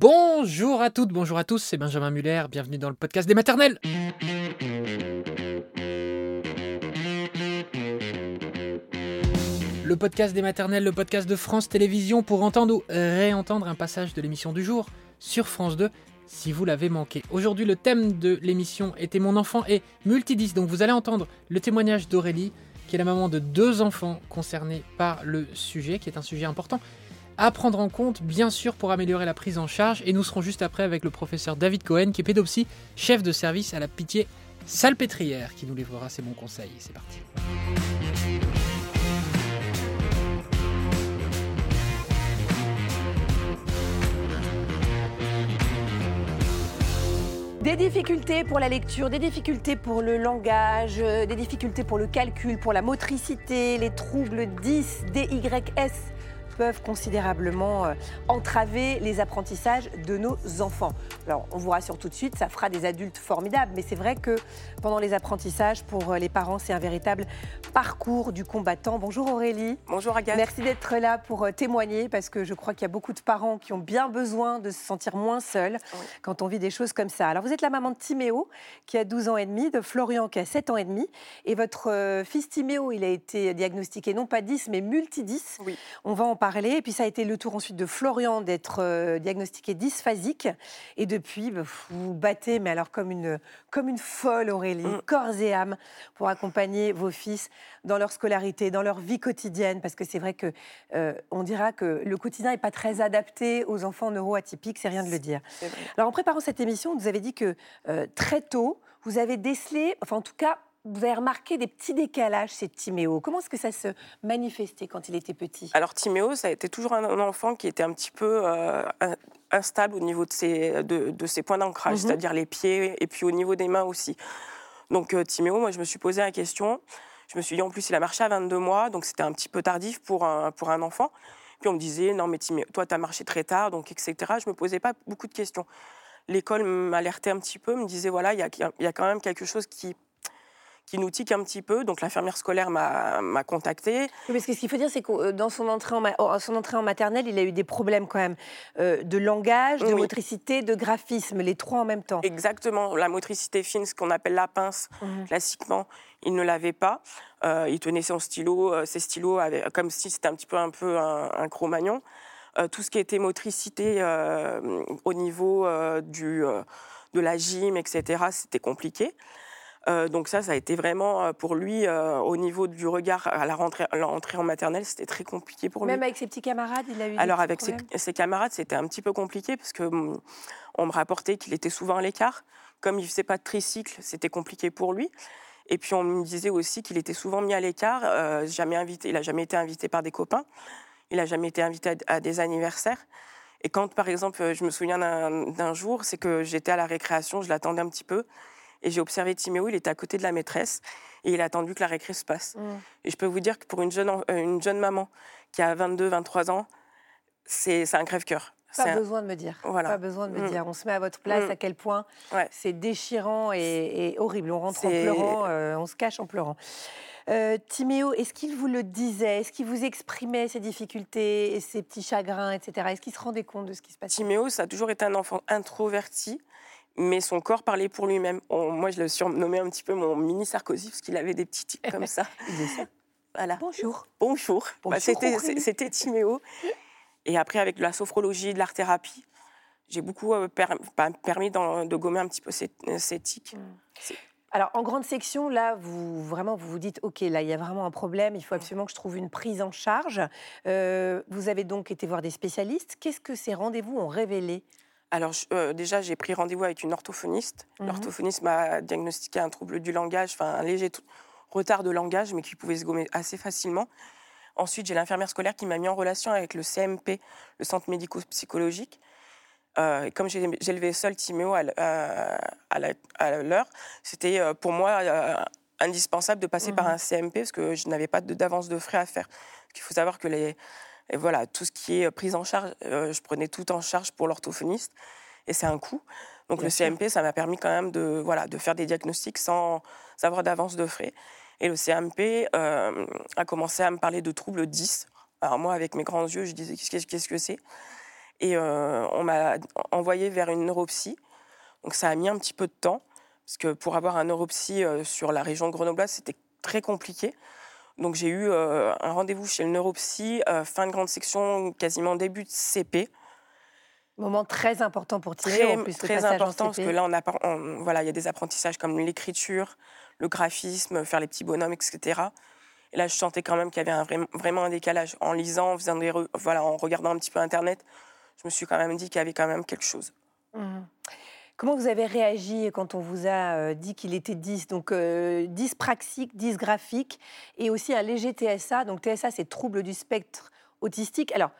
Bonjour à toutes, bonjour à tous, c'est Benjamin Muller, bienvenue dans le podcast des maternelles. Le podcast des maternelles, le podcast de France Télévisions pour entendre ou réentendre un passage de l'émission du jour sur France 2 si vous l'avez manqué. Aujourd'hui, le thème de l'émission était Mon enfant est multidis, donc vous allez entendre le témoignage d'Aurélie, qui est la maman de deux enfants concernés par le sujet, qui est un sujet important à prendre en compte, bien sûr, pour améliorer la prise en charge. Et nous serons juste après avec le professeur David Cohen, qui est pédopsie, chef de service à la pitié salpêtrière, qui nous livrera ses bons conseils. C'est parti. Des difficultés pour la lecture, des difficultés pour le langage, euh, des difficultés pour le calcul, pour la motricité, les troubles 10, DYS peuvent considérablement euh, entraver les apprentissages de nos enfants. Alors, on vous rassure tout de suite, ça fera des adultes formidables, mais c'est vrai que pendant les apprentissages, pour euh, les parents, c'est un véritable parcours du combattant. Bonjour Aurélie. Bonjour Agathe. Merci d'être là pour euh, témoigner, parce que je crois qu'il y a beaucoup de parents qui ont bien besoin de se sentir moins seuls quand on vit des choses comme ça. Alors, vous êtes la maman de Timéo, qui a 12 ans et demi, de Florian, qui a 7 ans et demi, et votre fils Timéo, il a été diagnostiqué non pas 10, mais multi-10. Oui. On va en parler et puis ça a été le tour ensuite de Florian d'être euh, diagnostiqué dysphasique. Et depuis, bah, vous battez, mais alors comme une, comme une folle Aurélie, mm. corps et âme, pour accompagner vos fils dans leur scolarité, dans leur vie quotidienne. Parce que c'est vrai que euh, on dira que le quotidien n'est pas très adapté aux enfants neuroatypiques, c'est rien de le dire. Alors en préparant cette émission, vous avez dit que euh, très tôt, vous avez décelé, enfin en tout cas, vous avez remarqué des petits décalages chez Timéo. Comment est-ce que ça se manifestait quand il était petit? Alors Timéo, ça a été toujours un enfant qui était un petit peu euh, instable au niveau de ses, de, ses points d'ancrage, mhm. c'est-à-dire les pieds et puis au niveau des mains aussi. Donc euh, Timéo, moi je me suis posé la question. Je me suis dit en plus il a marché à 22 mois, donc c'était un petit peu tardif pour un, pour un enfant. Puis on me disait non mais Timéo, toi tu as marché très tard, donc etc. Je me posais pas beaucoup de questions. L'école m'alertait un petit peu, me disait voilà il y a, y a quand même quelque chose qui qui nous tique un petit peu. Donc l'infirmière scolaire m'a contacté. Oui, ce qu'il faut dire, c'est que euh, dans son entrée, en oh, son entrée en maternelle, il a eu des problèmes quand même euh, de langage, de motricité, de graphisme, les trois en même temps. Exactement. La motricité fine, ce qu'on appelle la pince, mhm. classiquement, il ne l'avait pas. Euh, il tenait son stylo, ses stylos comme si c'était un petit peu un peu un, cro-magnon. tout ce qui était motricité au niveau du, de la gym, etc., c'était compliqué. Euh, donc ça, ça a été vraiment euh, pour lui, euh, au niveau du regard à la rentrée, en maternelle, c'était très compliqué pour lui. Même avec ses petits camarades, il a eu Alors avec ses, camarades, c'était un petit peu compliqué parce que hum, on me rapportait qu'il était souvent à l'écart. Comme il ne faisait pas de tricycle, c'était compliqué pour lui. Et puis on me disait aussi qu'il était souvent mis à l'écart. jamais invité, il n'a jamais été invité par des copains. Il n'a jamais été invité à, des anniversaires. Et quand, par exemple, je me souviens d'un jour, c'est que j'étais à la récréation, je l'attendais un petit peu. Et j'ai observé Timéo, il était à côté de la maîtresse et il a attendu que la récré se passe. Mm. Et je peux vous dire que pour une jeune, euh, une jeune maman qui a 22, 23 ans, c'est un crève-cœur. Pas besoin de me dire. Voilà. Pas besoin de me mm. dire. On se met à votre place mm. à quel point c'est déchirant et, horrible. On rentre en pleurant, euh, on se cache en pleurant. Euh, Timéo, est-ce qu'il vous le disait? Est-ce qu'il vous exprimait ses difficultés et ses petits chagrins, etc. Est-ce qu'il se rendait compte de ce qui se passait? Timéo, ça a toujours été un enfant introverti mais son corps parlait pour lui-même. Moi, je le surnommais un petit peu mon mini Sarkozy parce qu'il avait des petits tics comme ça. Voilà. Bonjour. Bonjour. Bah, c'était Timéo. Et après, avec de la sophrologie, de l'art-thérapie, j'ai beaucoup euh, bah, permis de gommer un petit peu ces, tics. Hmm. Alors, en grande section, là, vous vraiment, vous vous dites, OK, là, il y a vraiment un problème, il faut absolument que je trouve une prise en charge. Euh, vous avez donc été voir des spécialistes. Qu'est-ce que ces rendez-vous ont révélé? Alors euh, déjà, j'ai pris rendez-vous avec une orthophoniste. Mmh L'orthophoniste m'a diagnostiqué un trouble du langage, enfin un léger retard de langage, mais qui pouvait se gommer assez facilement. Ensuite, j'ai l'infirmière scolaire qui m'a mis en relation avec le CMP, le centre médico-psychologique. Euh, comme j'ai élevé seul Timéo à, l'heure, c'était euh, pour moi indispensable de passer par mmh un CMP parce que je n'avais pas d'avance de frais à faire. Il faut savoir que les, et voilà, tout ce qui est prise en charge, euh, je prenais tout en charge pour l'orthophoniste. Et c'est un coût. Donc le CMP, ça m'a permis quand même de, voilà, de faire des diagnostics sans avoir d'avance de frais. Et le CMP euh, a commencé à me parler de troubles 10. Alors moi, avec mes grands yeux, je disais qu'est-ce que c'est? Et on m'a envoyé vers une neuropsie. Donc ça a mis un petit peu de temps, parce que pour avoir un neuropsie sur la région grenobloise, c'était très compliqué. Donc j'ai eu un rendez-vous chez le neuropsy, fin de grande section, quasiment début de CP. Moment très important pour tirer. Très, très important parce que là, on, a, voilà, il y a des apprentissages comme l'écriture, le graphisme, faire les petits bonhommes, etc. Et là, je sentais quand même qu'il y avait un, vraiment un décalage. En lisant, en, faisant des, voilà, en regardant un petit peu Internet, je me suis quand même dit qu'il y avait quand même quelque chose. Mmh. Comment vous avez réagi quand on vous a euh, dit qu'il était 10 Donc 10 euh, praxique, 10 graphique et aussi un léger TSA. Donc TSA, c'est trouble du spectre autistique. Alors,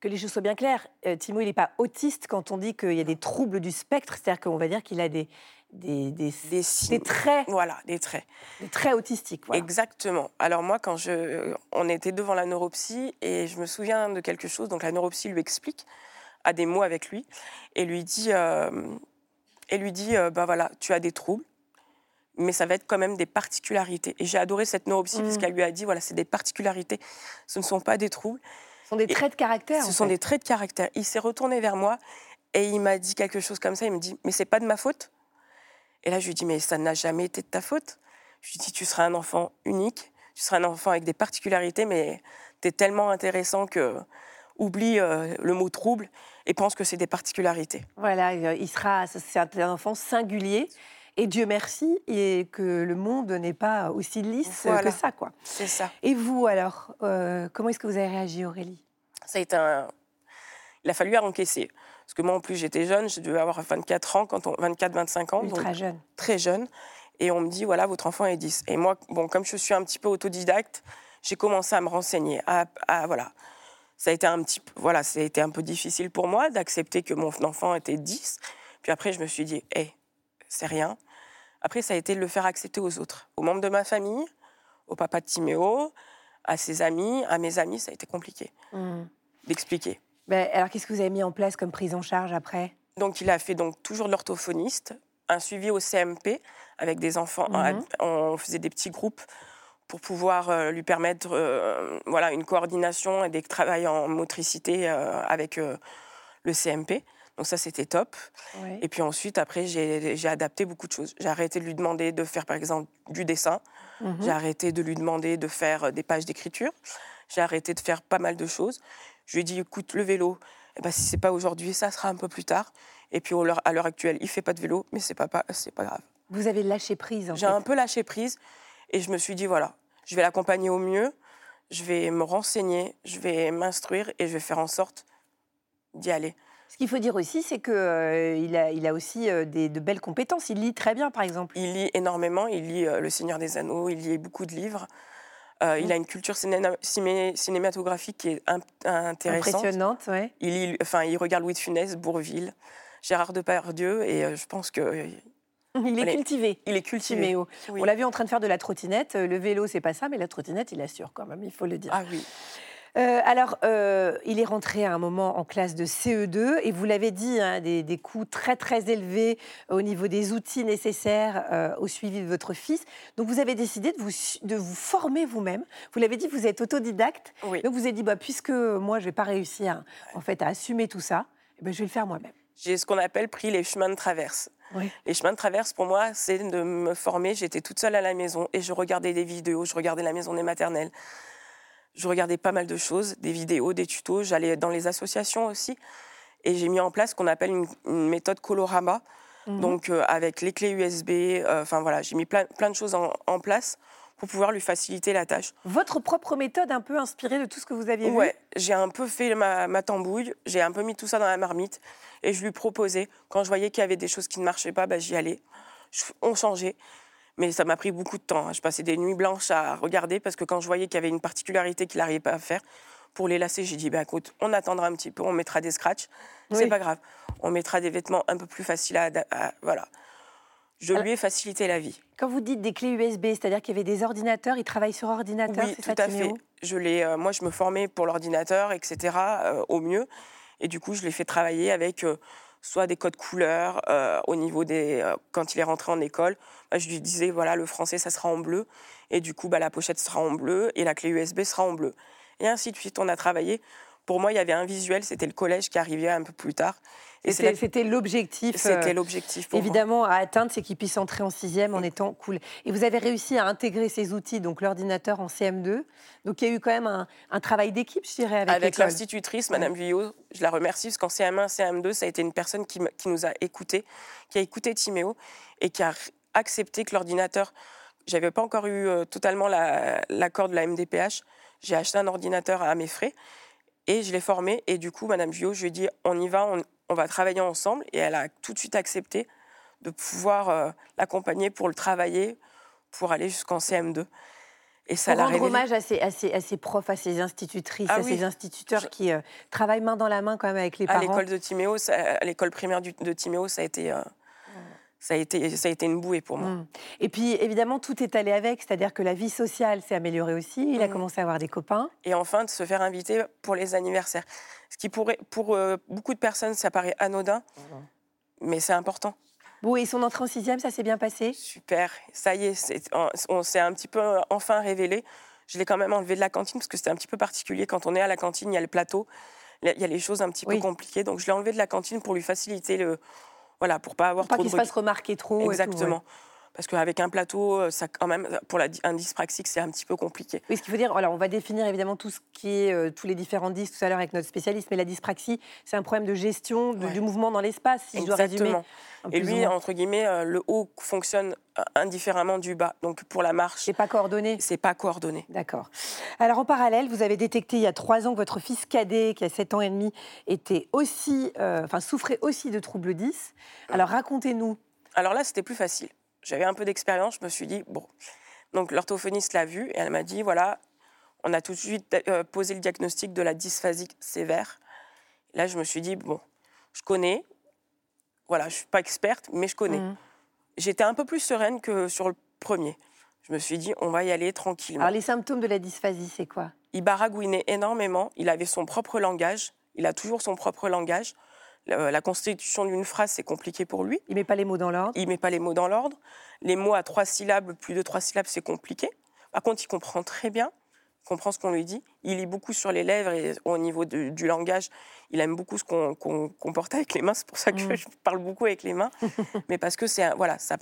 que les choses soient bien claires, euh, Timo, il n'est pas autiste quand on dit qu'il y a des troubles du spectre, c'est-à-dire qu'on va dire qu'il a des, des, des, des, traits. Voilà, des traits. Des traits autistiques. Exactement. Alors moi, quand je, on était devant la neuropsie et je me souviens de quelque chose, donc la neuropsie lui explique, a des mots avec lui, et lui dit, euh, et lui dit, euh, bah voilà, tu as des troubles, mais ça va être quand même des particularités. Et j'ai adoré cette neuropsie parce mmh. qu'elle lui a dit, voilà, c'est des particularités, ce ne sont pas des troubles. Ce sont des traits de caractère. Ce sont des traits de caractère. Il s'est retourné vers moi et il m'a dit quelque chose comme ça. Il me dit, mais c'est pas de ma faute? Et là, je lui dis, mais ça n'a jamais été de ta faute? Je lui dis, tu seras un enfant unique, tu seras un enfant avec des particularités, mais tu es tellement intéressant que oublie euh, le mot trouble et pense que c'est des particularités. Voilà, euh, il sera, c'est un enfant singulier. Et Dieu merci, et que le monde n'est pas aussi lisse que ça, quoi. C'est ça. Et vous, alors, euh, comment est-ce que vous avez réagi, Aurélie? Ça a été un... Il a fallu encaisser. Parce que moi, en plus, j'étais jeune, je devais avoir 24 ans, quand on... 24-25 ans. très jeune. Très jeune. Et on me dit, voilà, votre enfant est 10. Et moi, bon, comme je suis un petit peu autodidacte, j'ai commencé à me renseigner, à, voilà. Ça a été un petit, voilà, ça a été un peu difficile pour moi d'accepter que mon enfant était 10. Puis après, je me suis dit, hé, c'est rien. Après, ça a été de le faire accepter aux autres, aux membres de ma famille, au papa de Timéo, à ses amis, à mes amis, ça a été compliqué mmh. d'expliquer. Ben, alors, qu'est-ce que vous avez mis en place comme prise en charge après? Donc, il a fait donc toujours l'orthophoniste, un suivi au CMP avec des enfants. Mmh. On faisait des petits groupes pour pouvoir euh, lui permettre euh, voilà, une coordination et des travails en motricité euh, avec le CMP. Donc ça, c'était top. Et puis ensuite, après, j'ai adapté beaucoup de choses. J'ai arrêté de lui demander de faire, par exemple, du dessin. Mhm. J'ai arrêté de lui demander de faire des pages d'écriture. J'ai arrêté de faire pas mal de choses. Je lui ai dit, écoute, le vélo, eh ben, si c'est pas aujourd'hui, ça sera un peu plus tard. Et puis à l'heure actuelle, il fait pas de vélo, mais c'est pas, pas, pas grave. Vous avez lâché prise, J'ai un peu lâché prise. Et je me suis dit, voilà, je vais l'accompagner au mieux. Je vais me renseigner, je vais m'instruire et je vais faire en sorte d'y aller. Ce qu'il faut dire aussi, c'est qu'il euh, a, il a aussi euh, des, de belles compétences. Il lit très bien, par exemple. Il lit énormément. Il lit euh, Le Seigneur des Anneaux, il lit beaucoup de livres. Il mmh. a une culture cinématographique qui est intéressante. Impressionnante, oui. Il, lit, enfin, il regarde Louis de Funès, Bourville, Gérard Depardieu, et je pense que... Il est cultivé. Il est cultivé. On l'a vu en train de faire de la trottinette. Le vélo, c'est pas ça, mais la trottinette, il assure quand même, il faut le dire. Ah oui. Euh, alors, euh, il est rentré à un moment en classe de CE2 et vous l'avez dit, hein, des, coûts très très élevés au niveau des outils nécessaires euh, au suivi de votre fils. Donc, vous avez décidé de vous, de vous former vous-même. Vous, l'avez dit, vous êtes autodidacte. Donc, vous avez dit, bah, puisque moi, je vais pas réussir en fait, à assumer tout ça, eh ben, je vais le faire moi-même. J'ai ce qu'on appelle pris les chemins de traverse. Les chemins de traverse, pour moi, c'est de me former. J'étais toute seule à la maison et je regardais des vidéos, je regardais la maison des maternelles je regardais pas mal de choses, des vidéos, des tutos. J'allais dans les associations aussi. Et j'ai mis en place ce qu'on appelle une, méthode Colorama. Mhm. Donc, euh, avec les clés USB, euh, enfin voilà, j'ai mis plein, plein, de choses en, place pour pouvoir lui faciliter la tâche. Votre propre méthode, un peu inspirée de tout ce que vous aviez vu Ouais, j'ai un peu fait ma, ma tambouille, j'ai un peu mis tout ça dans la marmite et je lui proposais. Quand je voyais qu'il y avait des choses qui ne marchaient pas, bah, j'y allais. on changeait. Mais ça m'a pris beaucoup de temps. Hein. Je passais des nuits blanches à regarder parce que quand je voyais qu'il y avait une particularité qu'il n'arrivait pas à faire, pour les lasser, j'ai dit bah, écoute, on attendra un petit peu, on mettra des scratchs. C'est pas grave. On mettra des vêtements un peu plus faciles à. voilà. Je lui ai facilité la vie. Quand vous dites des clés USB, c'est-à-dire qu'il y avait des ordinateurs, il travaille sur ordinateur, oui, tout à fait. Je euh, moi, je me formais pour l'ordinateur, etc. Euh, au mieux, et du coup, je l'ai fait travailler avec euh, soit des codes couleurs euh, au niveau des euh, quand il est rentré en école. Bah, je lui disais voilà le français ça sera en bleu et du coup bah, la pochette sera en bleu et la clé USB sera en bleu. Et ainsi de suite, on a travaillé Pour moi, il y avait un visuel, c'était le collège qui arrivait un peu plus tard. C'était l'objectif. C'était euh, l'objectif. Évidemment, à atteindre, c'est qu'il puisse entrer en sixième en étant cool. Et vous avez réussi à intégrer ces outils, donc l'ordinateur en CM2. Donc il y a eu quand même un, travail d'équipe, je dirais, avec Avec l'institutrice, Madame Vuillot, je la remercie, parce qu'en CM1, CM2, ça a été une personne qui, qui nous a écoutés, qui a écouté Timéo et qui a accepté que l'ordinateur. J'avais pas encore eu euh, totalement l'accord de la MDPH. J'ai acheté un ordinateur à mes frais et je l'ai formé. Et du coup, Madame Vuillot, je lui ai dit on y va, on va travailler ensemble. Et elle a tout de suite accepté de pouvoir euh, l'accompagner pour le travailler, pour aller jusqu'en CM2. Et ça pour rendre hommage à ces, à, ces, profs, à ces institutrices, ah à ces instituteurs qui euh, travaillent main dans la main quand même avec les parents. À l'école de Timéo, à l'école primaire de Timéo, ça a été euh, ça a été, ça a été une bouée pour moi. Mmh. Et puis, évidemment, tout est allé avec, c'est-à-dire que la vie sociale s'est améliorée aussi. Il a mmh. commencé à avoir des copains. Et enfin, de se faire inviter pour les anniversaires. Ce qui, pourrait, pour euh, beaucoup de personnes, ça paraît anodin, mmh. mais c'est important. Bon, et son entrée en sixième, ça s'est bien passé? Super. Ça y est, on s'est un petit peu euh, enfin révélé. Je l'ai quand même enlevé de la cantine parce que c'était un petit peu particulier. Quand on est à la cantine, il y a le plateau, il y a les choses un petit peu compliquées. Donc, je l'ai enlevé de la cantine pour lui faciliter le voilà, pour pas avoir trop pas qu'il se fasse remarquer trop. Exactement. Parce qu'avec un plateau, euh, ça, quand même, pour la, un dyspraxique, c'est un petit peu compliqué. Oui, ce qu'il faut dire, alors on va définir évidemment tout ce qui est, euh, tous les différents dys tout à l'heure avec notre spécialiste, mais la dyspraxie, c'est un problème de gestion du mouvement dans l'espace, si je dois résumer. Et lui, entre guillemets, euh, le haut fonctionne indifféremment du bas. Donc pour la marche. C'est pas coordonné C'est pas coordonné. D'accord. Alors en parallèle, vous avez détecté il y a trois ans que votre fils cadet, qui a 7 ans et demi, était aussi, enfin, souffrait aussi de troubles 10. Alors racontez-nous. Alors là, c'était plus facile j'avais un peu d'expérience, je me suis dit, bon. Donc l'orthophoniste l'a vu et elle m'a dit, voilà, on a tout de suite euh, posé le diagnostic de la dysphasie sévère. Là, je me suis dit, bon, je connais, voilà, je ne suis pas experte, mais je connais. Mmh. J'étais un peu plus sereine que sur le premier. Je me suis dit, on va y aller tranquillement. Alors les symptômes de la dysphasie, c'est quoi? Il baragouinait énormément, il avait son propre langage, il a toujours son propre langage. La, constitution d'une phrase, c'est compliqué pour lui. Il met pas les mots dans l'ordre. Il met pas les mots dans l'ordre. Les mots à trois syllabes, plus de trois syllabes, c'est compliqué. Par contre, il comprend très bien. Il comprend ce qu'on lui dit. Il lit beaucoup sur les lèvres et au niveau du langage, il aime beaucoup ce qu'on porte avec les mains. C'est pour ça que mm. je parle beaucoup avec les mains. Mais parce que c'est voilà, ça,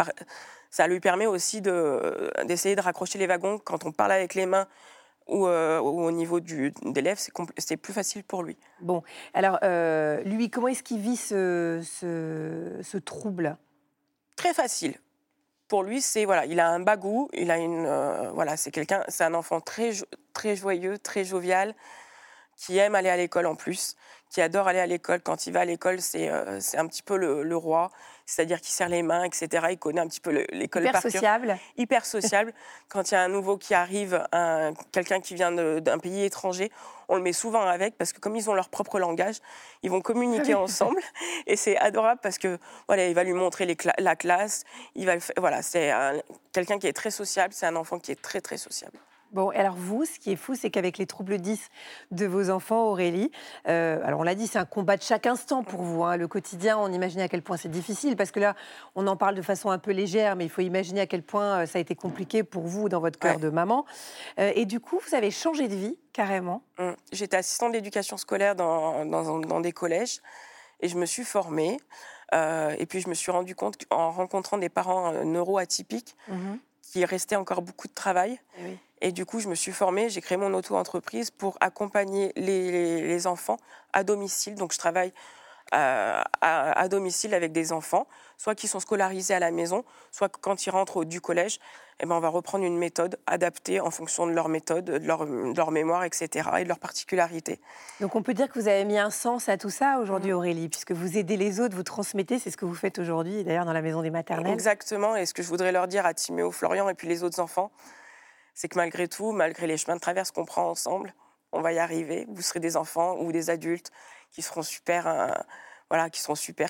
ça lui permet aussi d'essayer de raccrocher les wagons quand on parle avec les mains euh, ou, au niveau du, des lèvres, c'est plus facile pour lui. Bon, alors euh, lui, comment est-ce qu'il vit ce, ce, trouble? Très facile. Pour lui, c'est voilà, il a un bagou, il a une euh, voilà, c'est quelqu'un, c'est un enfant très très joyeux, très jovial, qui aime aller à l'école en plus, qui adore aller à l'école. Quand il va à l'école, c'est c'est un petit peu le, le roi c'est-à-dire qu'il serre les mains, etc. Il connaît un petit peu l'école par sociable. Hyper sociable. Quand il y a un nouveau qui arrive, quelqu'un qui vient d'un pays étranger, on le met souvent avec parce que comme ils ont leur propre langage, ils vont communiquer ensemble et c'est adorable parce que voilà, il va lui montrer la classe, il va voilà, c'est quelqu'un qui est très sociable, c'est un enfant qui est très très sociable. Bon, alors vous, ce qui est fou, c'est qu'avec les troubles 10 de vos enfants, Aurélie, euh, alors on l'a dit, c'est un combat de chaque instant pour vous. Hein. Le quotidien, on imagine à quel point c'est difficile, parce que là, on en parle de façon un peu légère, mais il faut imaginer à quel point euh, ça a été compliqué pour vous dans votre cœur de maman. Euh, et du coup, vous avez changé de vie, carrément. Mmh. J'étais assistante d'éducation scolaire dans, dans, des collèges, et je me suis formée. et puis je me suis rendu compte en rencontrant des parents neuroatypiques mmh qu'il restait encore beaucoup de travail. Eh oui. Et du coup, je me suis formée, j'ai créé mon auto-entreprise pour accompagner les, enfants à domicile. Donc, je travaille euh, à, domicile avec des enfants, soit qui sont scolarisés à la maison, soit quand ils rentrent du collège, eh ben, on va reprendre une méthode adaptée en fonction de leur méthode, de leur, leur, mémoire, etc., et de leur particularité. Donc on peut dire que vous avez mis un sens à tout ça aujourd'hui, mmh. Aurélie, puisque vous aidez les autres, vous transmettez, c'est ce que vous faites aujourd'hui, d'ailleurs dans la maison des maternelles. Exactement, et ce que je voudrais leur dire à Timéo, Florian et puis les autres enfants, c'est que malgré tout, malgré les chemins de traverse qu'on prend ensemble, on va y arriver. Vous serez des enfants ou des adultes qui seront super, euh, voilà, qui seront super.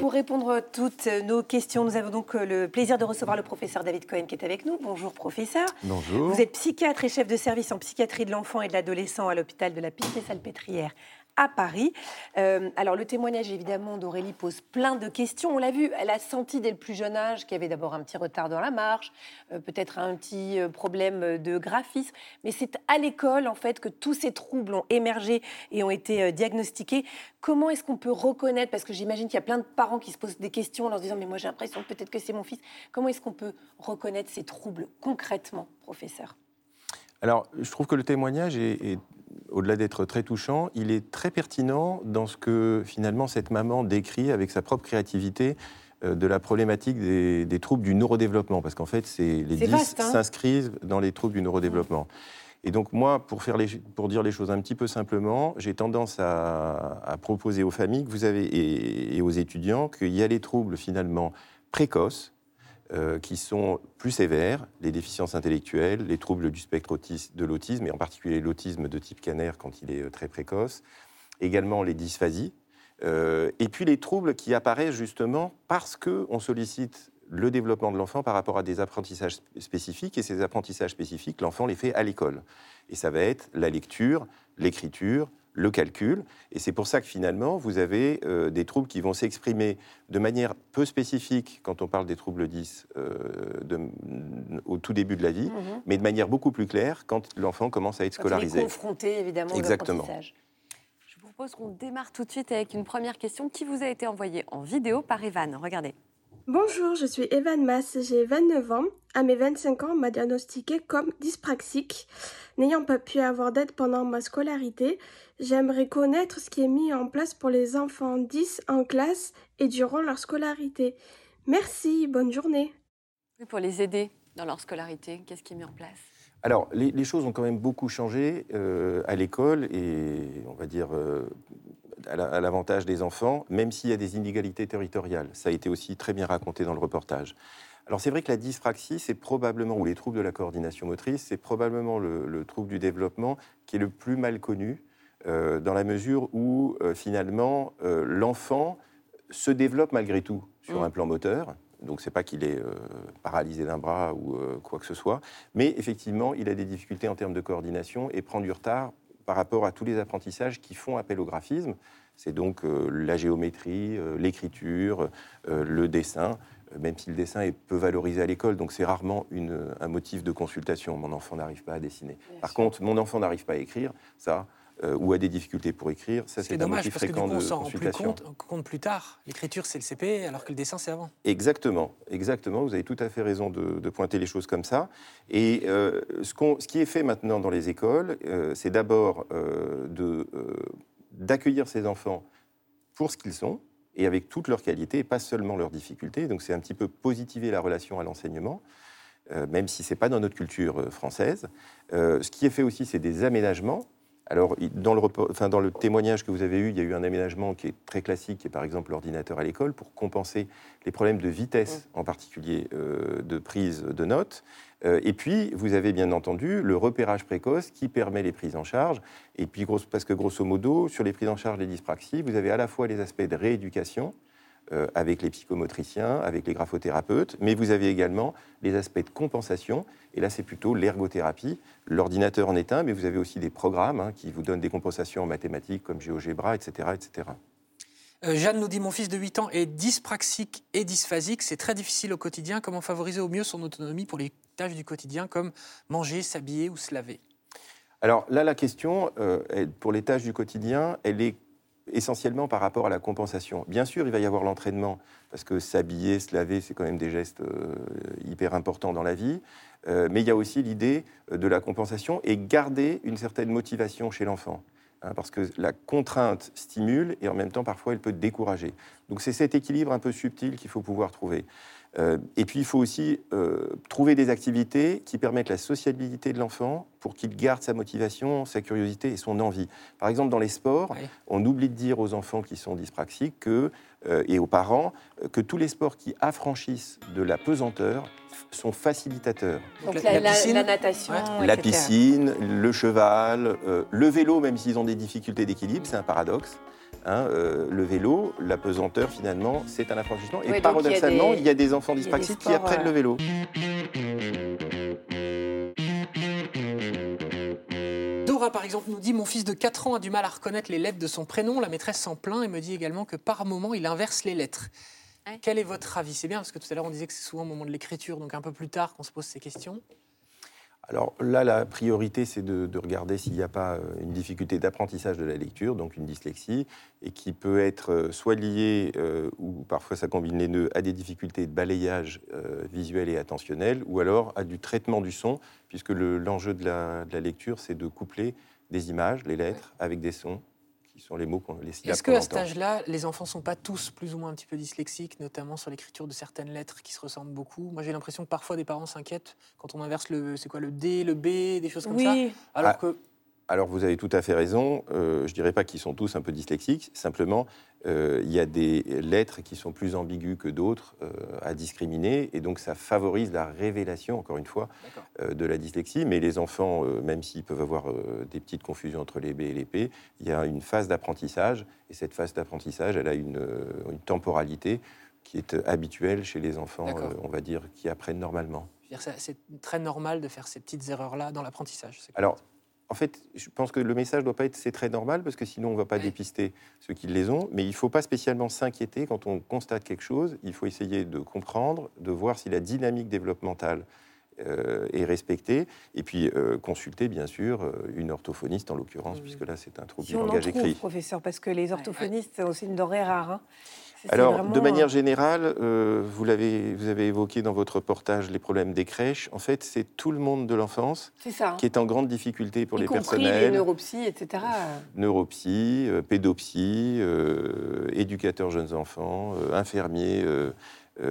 Pour répondre à toutes nos questions, nous avons donc euh, le plaisir de recevoir le professeur David Cohen qui est avec nous. Bonjour professeur. Bonjour. Vous êtes psychiatre et chef de service en psychiatrie de l'enfant et de l'adolescent à l'hôpital de la Pitié-Salpêtrière à Paris. Euh, alors le témoignage évidemment d'Aurélie pose plein de questions. On l'a vu, elle a senti dès le plus jeune âge qu'il y avait d'abord un petit retard dans la marche, euh, peut-être un petit euh, problème de graphisme, mais c'est à l'école en fait que tous ces troubles ont émergé et ont été diagnostiqués. Comment est-ce qu'on peut reconnaître, parce que j'imagine qu'il y a plein de parents qui se posent des questions en leur disant mais moi j'ai l'impression peut-être que c'est mon fils. Comment est-ce qu'on peut reconnaître ces troubles concrètement, professeur? Alors, je trouve que le témoignage est au-delà d'être très touchant, il est très pertinent dans ce que finalement cette maman décrit avec sa propre créativité euh, de la problématique des, troubles du neurodéveloppement, parce qu'en fait, les 10 hein. s'inscrivent dans les troubles du neurodéveloppement. Et donc moi, pour, faire les, pour dire les choses un petit peu simplement, j'ai tendance à, proposer aux familles que vous avez, et aux étudiants qu'il y a les troubles finalement précoces, euh, qui sont plus sévères, les déficiences intellectuelles, les troubles du spectre de l'autisme, et en particulier l'autisme de type canaire quand il est euh, très précoce, également les dysphasies, euh, et puis les troubles qui apparaissent justement parce qu'on sollicite le développement de l'enfant par rapport à des apprentissages spécifiques, et ces apprentissages spécifiques, l'enfant les fait à l'école. Et ça va être la lecture, l'écriture, le calcul. Et c'est pour ça que finalement, vous avez euh, des troubles qui vont s'exprimer de manière peu spécifique quand on parle des troubles 10 euh, au tout début de la vie, mhm. mais de manière beaucoup plus claire quand l'enfant commence à être scolarisé. Il est confronté évidemment Exactement. Je vous propose qu'on démarre tout de suite avec une première question qui vous a été envoyée en vidéo par Evan. Regardez. Bonjour, je suis Evan Mass, j'ai 29 ans. À mes 25 ans, on m'a diagnostiqué comme dyspraxique. N'ayant pas pu avoir d'aide pendant ma scolarité, j'aimerais connaître ce qui est mis en place pour les enfants 10 en classe et durant leur scolarité. Merci, bonne journée. pour les aider dans leur scolarité, qu'est-ce qui est mis en place? Alors, les, choses ont quand même beaucoup changé euh, à l'école et on va dire euh, à l'avantage des enfants, même s'il y a des inégalités territoriales. Ça a été aussi très bien raconté dans le reportage. Alors c'est vrai que la dyspraxie, c'est probablement, ou les troubles de la coordination motrice, c'est probablement le, trouble du développement qui est le plus mal connu, euh, dans la mesure où euh, finalement euh, l'enfant se développe malgré tout sur mmh. un plan moteur. Donc c'est pas qu'il est paralysé d'un bras ou quoi que ce soit, mais effectivement il a des difficultés en termes de coordination et prend du retard par rapport à tous les apprentissages qui font appel au graphisme. C'est donc euh, la géométrie, euh, l'écriture, euh, le dessin, même si le dessin est peu valorisé à l'école, donc c'est rarement un motif de consultation. Mon enfant n'arrive pas à dessiner. Par contre, mon enfant n'arrive pas à écrire, ça, ou a des difficultés pour écrire, ça c'est un motif fréquent de consultation. Plus compte, compte, plus tard. L'écriture c'est le CP, alors que le dessin c'est avant. Exactement, exactement. Vous avez tout à fait raison de, pointer les choses comme ça. Et ce, ce, qui est fait maintenant dans les écoles, c'est d'abord de d'accueillir ces enfants pour ce qu'ils sont et avec toutes leurs qualités et pas seulement leurs difficultés. Donc c'est un petit peu positiver la relation à l'enseignement, euh, même si ce n'est pas dans notre culture euh, française. Euh, ce qui est fait aussi, c'est des aménagements. Alors, dans le, enfin, dans le témoignage que vous avez eu, il y a eu un aménagement qui est très classique, qui est par exemple l'ordinateur à l'école, pour compenser les problèmes de vitesse, en particulier de prise de notes. Euh, et puis, vous avez bien entendu le repérage précoce qui permet les prises en charge. Et puis, parce que grosso modo, sur les prises en charge des dyspraxies, vous avez à la fois les aspects de rééducation, euh, avec les psychomotriciens, avec les graphothérapeutes, mais vous avez également les aspects de compensation, et là c'est plutôt l'ergothérapie. L'ordinateur en est un, mais vous avez aussi des programmes hein, qui vous donnent des compensations en mathématiques comme GeoGebra, etc. etc. Euh, Jeanne nous dit Mon fils de 8 ans est dyspraxique et dysphasique. C'est très difficile au quotidien. Comment favoriser au mieux son autonomie pour les tâches du quotidien comme manger, s'habiller ou se laver? Alors là, la question, euh, pour les tâches du quotidien, elle est essentiellement par rapport à la compensation. Bien sûr, il va y avoir l'entraînement, parce que s'habiller, se laver, c'est quand même des gestes euh, hyper importants dans la vie. mais il y a aussi l'idée de la compensation et garder une certaine motivation chez l'enfant. Hein, parce que la contrainte stimule et en même temps parfois elle peut décourager. Donc c'est cet équilibre un peu subtil qu'il faut pouvoir trouver. Euh, et puis il faut aussi euh, trouver des activités qui permettent la sociabilité de l'enfant pour qu'il garde sa motivation, sa curiosité et son envie. Par exemple, dans les sports, on oublie de dire aux enfants qui sont dyspraxiques que, euh, et aux parents que tous les sports qui affranchissent de la pesanteur sont facilitateurs. Donc la, natation, la piscine, le cheval, le vélo, même s'ils ont des difficultés d'équilibre, c'est un paradoxe. Hein, euh, le vélo, la pesanteur finalement, c'est un affranchissement. Et paradoxalement, il y, a des enfants dyspraxiques qui apprennent le vélo. Laura, par exemple, nous dit Mon fils de 4 ans a du mal à reconnaître les lettres de son prénom. La maîtresse s'en plaint et me dit également que par moment, il inverse les lettres. Ouais. Quel est votre avis? C'est bien parce que tout à l'heure, on disait que c'est souvent au moment de l'écriture, donc un peu plus tard qu'on se pose ces questions. Alors là, la priorité, c'est de, de regarder s'il n'y a pas euh, une difficulté d'apprentissage de la lecture, donc une dyslexie, et qui peut être euh, soit liée, euh, ou parfois ça combine les nœuds, à des difficultés de balayage euh, visuel et attentionnel, ou alors à du traitement du son, puisque le- l'enjeu de, la, de la lecture, c'est de coupler des images, les lettres, avec des sons, qui sont les mots, qu'on les syllabes Est-ce que qu'on à cet âge-là, les enfants sont pas tous plus ou moins un petit peu dyslexiques, notamment sur l'écriture de certaines lettres qui se ressemblent beaucoup? Moi, j'ai l'impression que parfois des parents s'inquiètent quand on inverse le, c'est quoi, le D, le B, des choses comme ça. Oui, Alors Ah. que Alors vous avez tout à fait raison. Euh, je dirais pas qu'ils sont tous un peu dyslexiques. Simplement, euh, il y a des lettres qui sont plus ambiguës que d'autres euh, à discriminer, et donc ça favorise la révélation, encore une fois, de la dyslexie. Mais les enfants, même s'ils peuvent avoir des petites confusions entre les B et les P, il y a une phase d'apprentissage, et cette phase d'apprentissage, elle a une, une temporalité qui est habituelle chez les enfants, on va dire, qui apprennent normalement. c'est- très normal de faire ces petites erreurs-là dans l'apprentissage. Alors, en fait, je pense que le message ne doit pas être c'est très normal, parce que sinon on ne va pas dépister ceux qui les ont, mais il ne faut pas spécialement s'inquiéter quand on constate quelque chose. Il faut essayer de comprendre, de voir si la dynamique développementale euh, est respectée, et puis euh, consulter, bien sûr, euh, une orthophoniste en l'occurrence, puisque là c'est un trouble si du on en langage trouve, écrit. professeur, parce que les orthophonistes, c'est aussi une denrée rare. hein. Alors, vraiment, de manière euh, générale, euh, vous, l'avez, vous avez évoqué dans votre reportage les problèmes des crèches. En fait, c'est tout le monde de l'enfance qui est en grande difficulté pour y les compris les personnels. neuropsies, etc. neuropsy, euh, pédopsie, euh, éducateurs jeunes enfants, euh, infirmiers.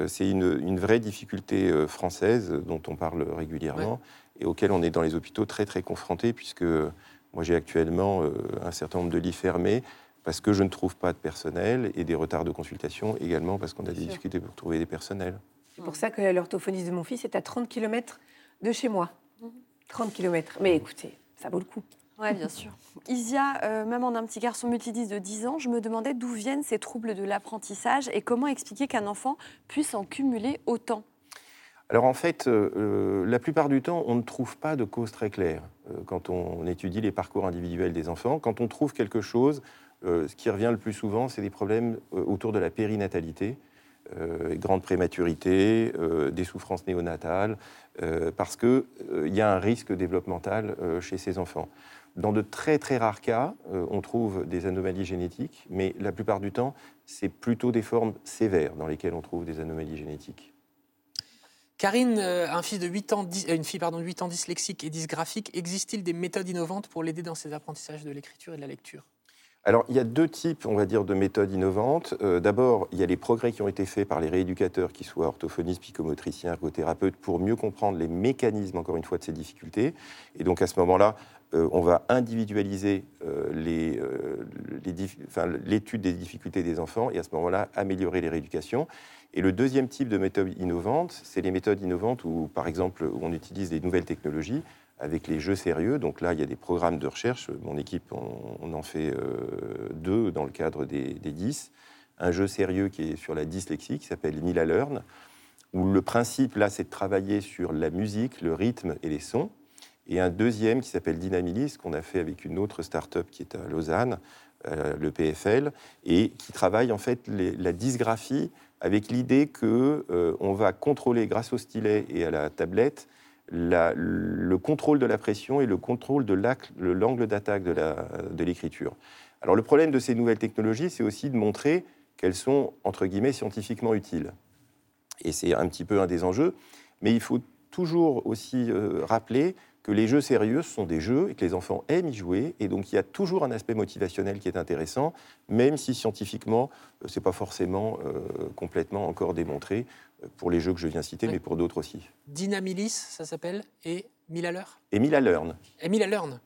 c'est une, une vraie difficulté française dont on parle régulièrement et auquel on est dans les hôpitaux très très confrontés puisque moi j'ai actuellement un certain nombre de lits fermés parce que je ne trouve pas de personnel et des retards de consultation également parce qu'on a des sûr. difficultés pour trouver des personnels. C'est pour ça que l'orthophoniste de mon fils est à 30 km de chez moi. 30 km. Mais écoutez, ça vaut le coup. Oui, bien sûr. Isia, euh, maman d'un petit garçon multidis de 10 ans, je me demandais d'où viennent ces troubles de l'apprentissage et comment expliquer qu'un enfant puisse en cumuler autant. Alors en fait, euh, euh, la plupart du temps, on ne trouve pas de cause très claire euh, quand on étudie les parcours individuels des enfants. Quand on trouve quelque chose, euh, ce qui revient le plus souvent, c'est des problèmes euh, autour de la périnatalité, euh, grande prématurité, euh, des souffrances néonatales, euh, parce qu'il il y a un risque développemental euh, chez ces enfants. Dans de très très rares cas, euh, on trouve des anomalies génétiques, mais la plupart du temps, c'est plutôt des formes sévères dans lesquelles on trouve des anomalies génétiques. Karine, euh, un fils de 8 ans, euh, une fille pardon, de 8 ans dyslexique et dysgraphique, existe-t-il des méthodes innovantes pour l'aider dans ses apprentissages de l'écriture et de la lecture? Alors, il y a deux types, on va dire, de méthodes innovantes. Euh, D'abord, il y a les progrès qui ont été faits par les rééducateurs, qu'ils soient orthophonistes, psychomotriciens, ergothérapeutes, pour mieux comprendre les mécanismes, encore une fois, de ces difficultés. Et donc, à ce moment-là, euh, on va individualiser euh, l'étude des difficultés des enfants et à ce moment-là, améliorer les rééducations. Et le deuxième type de méthode innovante, c'est les méthodes innovantes où, par exemple, on utilise des nouvelles technologies avec les jeux sérieux. Donc là, il y a des programmes de recherche. Mon équipe, on, en fait euh, deux dans le cadre des, des 10. Un jeu sérieux qui est sur la dyslexie, qui s'appelle Mila Learn, où le principe, là, c'est de travailler sur la musique, le rythme et les sons. Et un deuxième qui s'appelle Dynamilis, qu'on a fait avec une autre start-up qui est à Lausanne, euh, le PFL, et qui travaille en fait la dysgraphie avec l'idée que euh, va contrôler grâce au stylet et à la tablette le contrôle de la pression et le contrôle de l'angle d'attaque de l'écriture. Alors le problème de ces nouvelles technologies, c'est aussi de montrer qu'elles sont, entre guillemets, scientifiquement utiles. Et c'est un petit peu un des enjeux. Mais il faut toujours aussi euh, rappeler que les jeux sérieux sont des jeux et que les enfants aiment y jouer. Et donc il y a toujours un aspect motivationnel qui est intéressant, même si scientifiquement, euh, ce n'est pas forcément euh, complètement encore démontré pour les jeux que je viens citer, Oui. mais pour d'autres aussi. Dynamilis, ça s'appelle, et Mila Et Mila Learn. Et Mila Learn.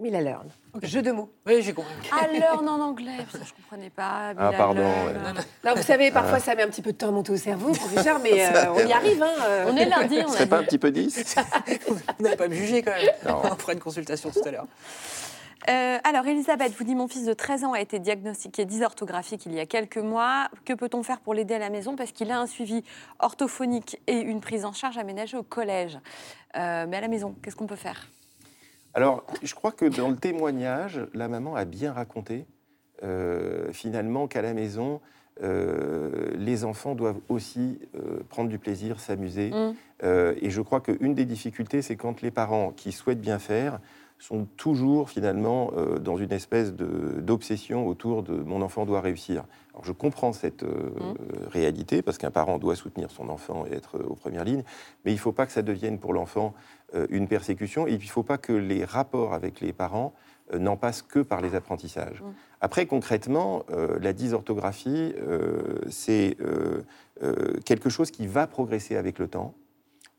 Mila Learn. Jeu de mots. Oui, j'ai compris. À l'heure en anglais, putain, je comprenais pas. Ah, pardon, ouais. Non, non. Là, vous savez, parfois, ça met un petit peu de temps à monter au cerveau, professeur, mais euh, on y arrive. Hein, euh. On est lundi, on Ce serait pas un petit peu 10 Vous n'allez pas me juger quand même. Non. On fera une consultation tout à l'heure. Euh, alors, Elisabeth vous dit Mon fils de 13 ans a été diagnostiqué dysorthographique il y a quelques mois. Que peut-on faire pour l'aider à la maison? Parce qu'il a un suivi orthophonique et une prise en charge aménagée au collège. Euh, mais à la maison, qu'est-ce qu'on peut faire? Alors, je crois que dans le témoignage, la maman a bien raconté, euh, finalement, qu'à la maison, euh, les enfants doivent aussi euh, prendre du plaisir, s'amuser. Mm. Euh, et je crois qu'une des difficultés, c'est quand les parents qui souhaitent bien faire sont toujours finalement euh, dans une espèce d'obsession autour de mon enfant doit réussir. Alors je comprends cette euh, réalité parce qu'un parent doit soutenir son enfant et être euh, aux premières lignes, mais il ne faut pas que ça devienne pour l'enfant une persécution et il ne faut pas que les rapports avec les parents n'en passent que par les apprentissages. Après, concrètement, la dysorthographie, c'est quelque chose qui va progresser avec le temps,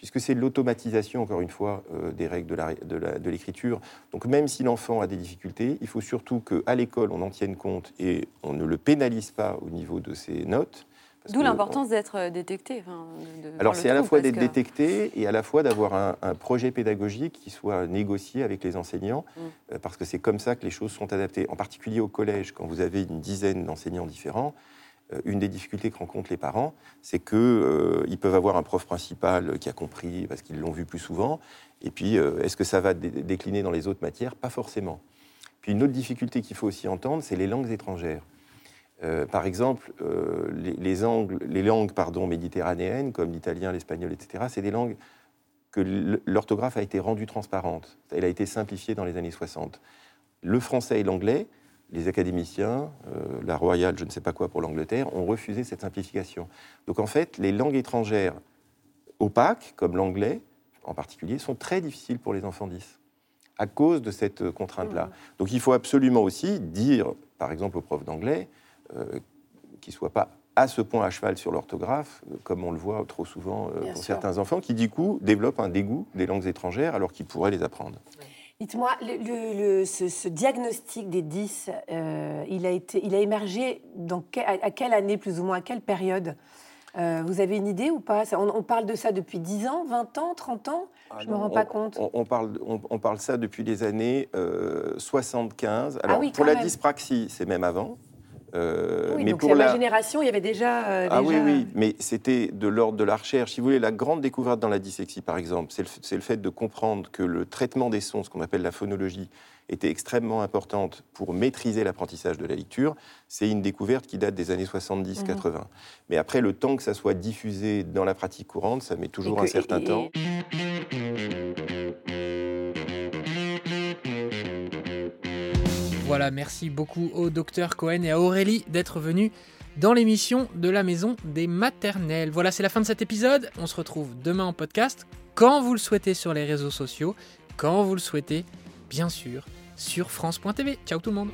puisque c'est l'automatisation, encore une fois, euh, des règles de l'écriture. Donc même si l'enfant a des difficultés, il faut surtout qu'à l'école, on en tienne compte et on ne le pénalise pas au niveau de ses notes. D'où l'importance d'être euh, détecté. enfin, de- alors c'est à la fois d'être que- détecté et à la fois d'avoir un, un projet pédagogique qui soit négocié avec les enseignants, Mm. euh, parce que c'est comme ça que les choses sont adaptées. En particulier au collège, quand vous avez une dizaine d'enseignants différents, une des difficultés que rencontrent les parents, c'est qu'ils peuvent avoir un prof principal qui a compris parce qu'ils l'ont vu plus souvent, et puis euh, est-ce que ça va dé- décliner dans les autres matières? Pas forcément. Puis une autre difficulté qu'il faut aussi entendre, c'est les langues étrangères. Euh, par exemple, euh, les, langues méditerranéennes, comme l'italien, l'espagnol, etc., c'est des langues que l'orthographe a été rendue transparente. Elle a été simplifiée dans les années 60. Le français et l'anglais, les académiciens, euh, la royale, je ne sais pas quoi pour l'Angleterre, ont refusé cette simplification. Donc en fait, les langues étrangères opaques, comme l'anglais en particulier, sont très difficiles pour les enfants 10 à cause de cette euh, contrainte-là. Donc il faut absolument aussi dire, par exemple aux profs d'anglais, euh, qu'ils ne soient pas à ce point à cheval sur l'orthographe, comme on le voit trop souvent euh, pour sûr. certains enfants, qui du coup développent un dégoût des langues étrangères alors qu'ils pourraient les apprendre. Dites-moi, le, le- le- ce, ce diagnostic des 10, euh, il, a été, il a émergé dans que- à, à quelle année plus ou moins, à quelle période Euh, Vous avez une idée ou pas? On, on parle de ça depuis 10 ans, 20 ans, 30 ans? Je ne me rends pas compte. On, on parle, on, parle ça depuis les années euh, 75. Alors, Ah oui, pour la même. dyspraxie, c'est même avant. Euh, Oui, mais donc pour c'est ma la... génération, il y avait déjà... euh, Ah oui, déjà- oui, mais c'était de l'ordre de la recherche. Si vous voulez, la grande découverte dans la dyslexie, par exemple, c'est le, fait de comprendre que le traitement des sons, ce qu'on appelle la phonologie, était extrêmement importante pour maîtriser l'apprentissage de la lecture. C'est une découverte qui date des années 70-80. Mhm. Mais après, le temps que ça soit diffusé dans la pratique courante, ça met toujours un certain et- temps. Voilà, merci beaucoup au docteur Cohen et à Aurélie d'être venus dans l'émission de la maison des maternelles. Voilà, c'est la fin de cet épisode. On se retrouve demain en podcast, quand vous le souhaitez sur les réseaux sociaux, quand vous le souhaitez, bien sûr, sur France.tv. Ciao tout le monde